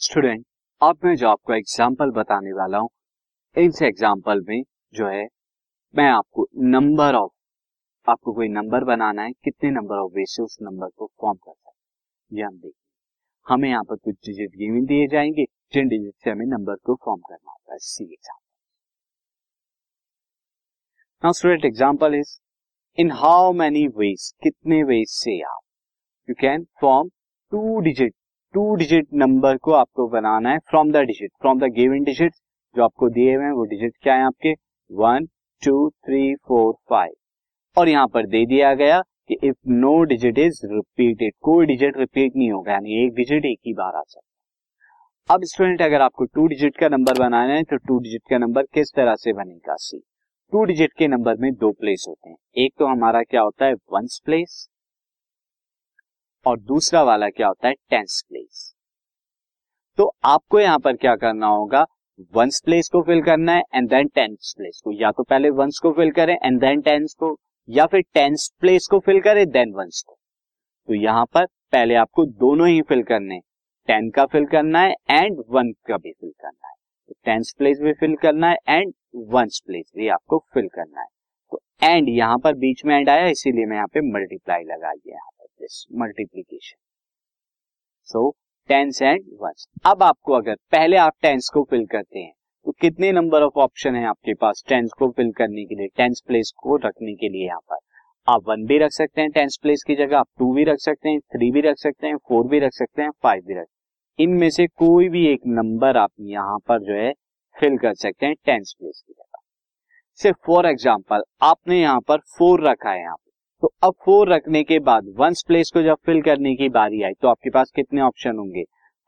Student अब मैं जो आपको एग्ज़ाम्पल बताने वाला हूँ इस एग्ज़ाम्पल में जो है, मैं आपको नंबर ऑफ़ आपको कोई नंबर बनाना है, कितने नंबर ऑफ़ वे से उस नंबर को फॉर्म कर सकते हैं। ये हम देखेंगे हमें यहाँ पर कुछ डिजिट गिवन दिए जाएँगे, जिन डिजिट से हमें नंबर को फॉर्म करना होता है। See example now student example is in how many ways कितने वेज से आप you can form two digit two digit number को आपको बनाना है from the digit from the given digit जो आपको दिए हुए हैं, वो डिजिट क्या है आपके? One two three four five और यहाँ पर दे दिया गया कि if no digit is repeated कोई डिजिट रिपीट नहीं होगा, यानी एक डिजिट एक ही बार आ सकता अब स्टूडेंट अगर आपको टू डिजिट का नंबर बनाना है तो टू डिजिट का नंबर किस तरह से बनेगा? सी टू डिजिट के नंबर में दो प्लेस होते हैं। एक तो हमारा क्या होता है? वंस प्लेस और दूसरा वाला क्या होता है? टेंस प्लेस तो आपको यहाँ पर क्या करना होगा? वंस प्लेस को फिल करना है एंड देन टेंस प्लेस को। या तो पहले वंस को फिल करें एंड देन टेंस को, या फिर टेंस प्लेस को फिल करें देन वंस को। तो यहाँ पर पहले आपको दोनों ही फिल करने टेन का फिल करना है एंड वन का भी फिल करना है। तो टेंस प्लेस भी फिल करना है एंड वंस प्लेस भी आपको फिल करना है। तो एंड यहाँ पर बीच में एंड आया, इसीलिए मैं यहाँ पे मल्टीप्लाई लगाइए यहाँ this multiplication so tens and ones अब आपको अगर पहले आप टेंस को फिल करते हैं तो कितने नंबर ऑफ़ ऑप्शन है आपके पास टेंस को फिल करने के लिए टेंस प्लेस को रखने के लिए यहाँ पर? आप वन भी रख सकते हैं टेंस प्लेस की जगह, आप टू भी रख सकते हैं थ्री भी रख सकते हैं फोर भी रख सकते हैं फाइव भी रख इनमें से कोई भी एक नंबर आप यहाँ पर जो है फिल कर सकते हैं टेंस प्लेस की जगह। सिर्फ़ फॉर एग्ज़ाम्पल आपने यहाँ पर फोर रखा है यहाँ तो अब फोर रखने के बाद वंस प्लेस को जब फिल करने की बारी आई तो आपके पास कितने ऑप्शन होंगे?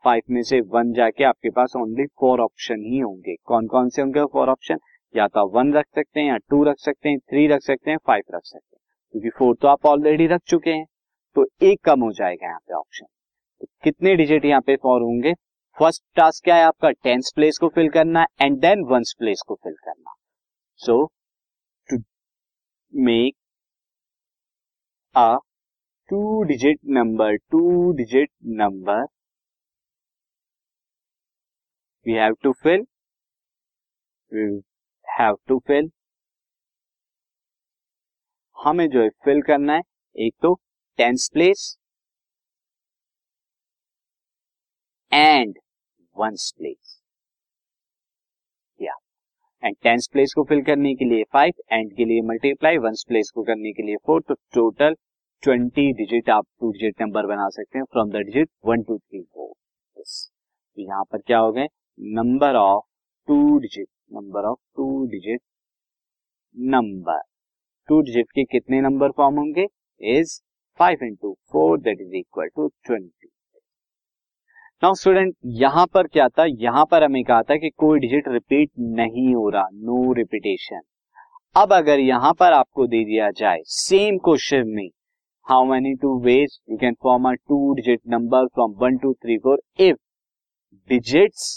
फाइव में से वन जाके आपके पास ओनली फोर ऑप्शन ही होंगे। कौन कौन से होंगे फोर ऑप्शन या तो आप वन रख सकते हैं, या टू रख सकते हैं थ्री रख सकते हैं फाइव रख सकते हैं। क्योंकि फोर तो आप ऑलरेडी रख चुके हैं। तो एक कम हो जाएगा यहाँ पे ऑप्शन तो कितने डिजिट यहाँ पे फोर होंगे? फ़र्स्ट टास्क क्या है आपका? टेंस प्लेस को फिल करना एंड देन वंस प्लेस को फिल करना। So to make a two digit number two digit number we have to fill we have to fill हमें जो है फिल करना है, एक तो tens place and ones place and tens place को फिल करने के लिए फाइव एंड के लिए मल्टीप्लाई वंस प्लेस को करने के लिए फोर तो टोटल ट्वेंटी डिजिट आप टू डिजिट नंबर बना सकते हैं from the digit one two three four तो यहाँ पर क्या हो गए? Number of two digit number of two digit number two digit के कितने नंबर फॉर्म होंगे? Is five into four that is equal to twenty now student यहाँ पर क्या था? यहाँ पर हमें कहा था कि कोई डिजिट रिपीट नहीं हो रहा नो रिपीटेशन अब अगर यहाँ पर आपको दे दिया जाए सेम क्वेश्चन में how many two ways you can form a two digit number from one two three four if digits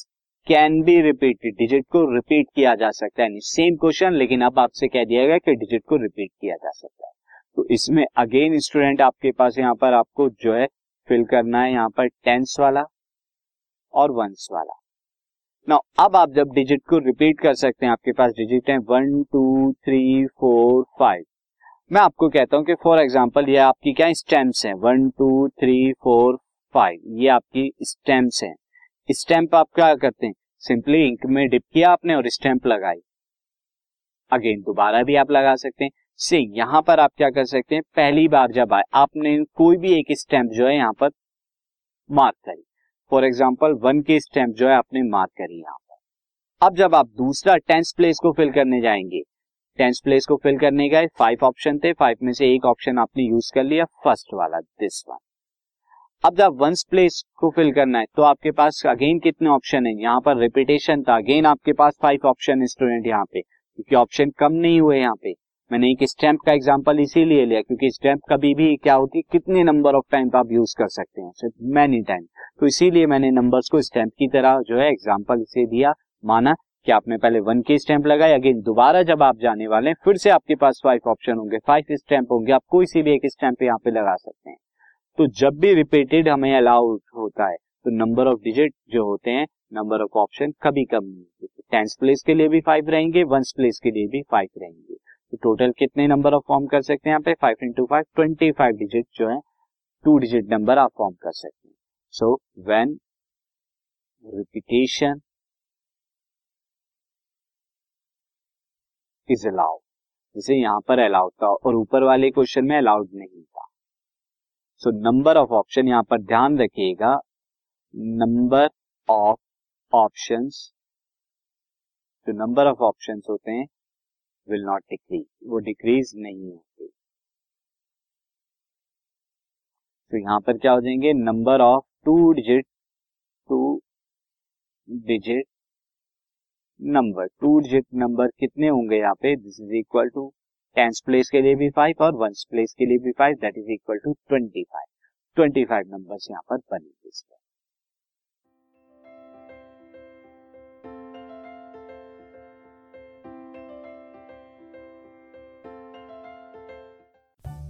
can be repeated digit को रिपीट किया जा सकता है सेम क्वेश्चन लेकिन अब आपसे कह दिया गया कि डिजिट को रिपीट किया जा सकता है। तो इसमें अगेन स्टूडेंट आपके पास यहाँ पर आपको जो है फिल करना है, यहाँ पर टेंस वाला। और वंस वाला। नाउ अब आप जब डिजिट को रिपीट कर सकते हैं, आपके पास डिजिट है one two three four five मैं आपको कहता हूँ कि फॉर एग्ज़ाम्पल ये आपकी क्या स्टेम्प्स हैं? One two three four five ये आपकी स्टेम्प्स हैं। स्टेम्प आप क्या करते हैं? सिंपली इंक में डिप किया आपने और स्टेम्प लगाई। अगेन दोबारा भी आप लगा सकते हैं। से यहाँ पर आप क्या कर सकते हैं? पहली बार जब आए, आपने कोई भी एक स्टेम्प जो है, यहाँ पर मार्क करी। फॉर एग्ज़ाम्पल वन की स्टेम्प जो है आपने मार्क करी यहाँ पर। अब जब आप दूसरा टेंस प्लेस को फिल करने जाएँगे टेंस प्लेस को फिल करने गए फाइव ऑप्शन थे फाइव में से एक ऑप्शन आपने यूज़ कर लिया फ़र्स्ट वाला दिस वन अब जब वंस प्लेस को फिल करना है तो आपके पास अगेन कितने ऑप्शन है? यहाँ पर रिपीटेशन था अगेन आपके पास फाइव ऑप्शन स्टूडेंट यहाँ पे, क्योंकि ऑप्शन कम नहीं हुए यहाँ पे। मैंने एक स्टैंप का एग्जांपल इसीलिए लिया, क्योंकि स्टैंप कभी भी क्या होती है, कितने नंबर ऑफ़ टाइम आप यूज़ कर सकते हैं, सिर्फ़ मैनी टाइम तो इसीलिए मैंने नंबर्स को स्टैंप की तरह जो है एग्ज़ाम्पल से दिया, माना कि आपने पहले वन के स्टैंप लगाए अगेन दोबारा जब आप जाने वाले हैं, फिर से आपके पास फाइव ऑप्शन होंगे फाइव स्टैंप होंगे आप कोई सी भी एक स्टैंप यहाँ पे लगा सकते हैं। तो जब भी रिपीटेड हमें अलाउड होता है तो नंबर ऑफ़ डिजिट जो होते हैं नंबर ऑफ़ ऑप्शन कभी कम नहीं टेंस प्लेस के लिए भी फाइव रहेंगे वंस प्लेस के लिए भी फाइव रहेंगे। तो टोटल कितने नंबर ऑफ़ फॉर्म कर सकते हैं यहाँ पे? Five into five twenty five digit जो है टू डिजिट नंबर आप फॉर्म कर सकते हैं। So when repetition is allowed जैसे यहाँ पर अलाउड था और ऊपर वाले क्वेश्चन में अलाउड नहीं था। सो नंबर ऑफ़ ऑप्शन यहाँ पर ध्यान रखिएगा। नंबर ऑफ़ ऑप्शंस जो नंबर ऑफ़ ऑप्शंस होते हैं विल नॉट डिक्रीज वो डिक्रीज नहीं होते। तो यहाँ पर क्या हो जाएँगे? Number of two digit two digit number. Two digit number कितने होंगे यहाँ पे? This is equal to tens place के लिए भी फाइव और वंस प्लेस के लिए भी five that is equal to twenty five twenty five number यहाँ पर बनेंगे इसमें।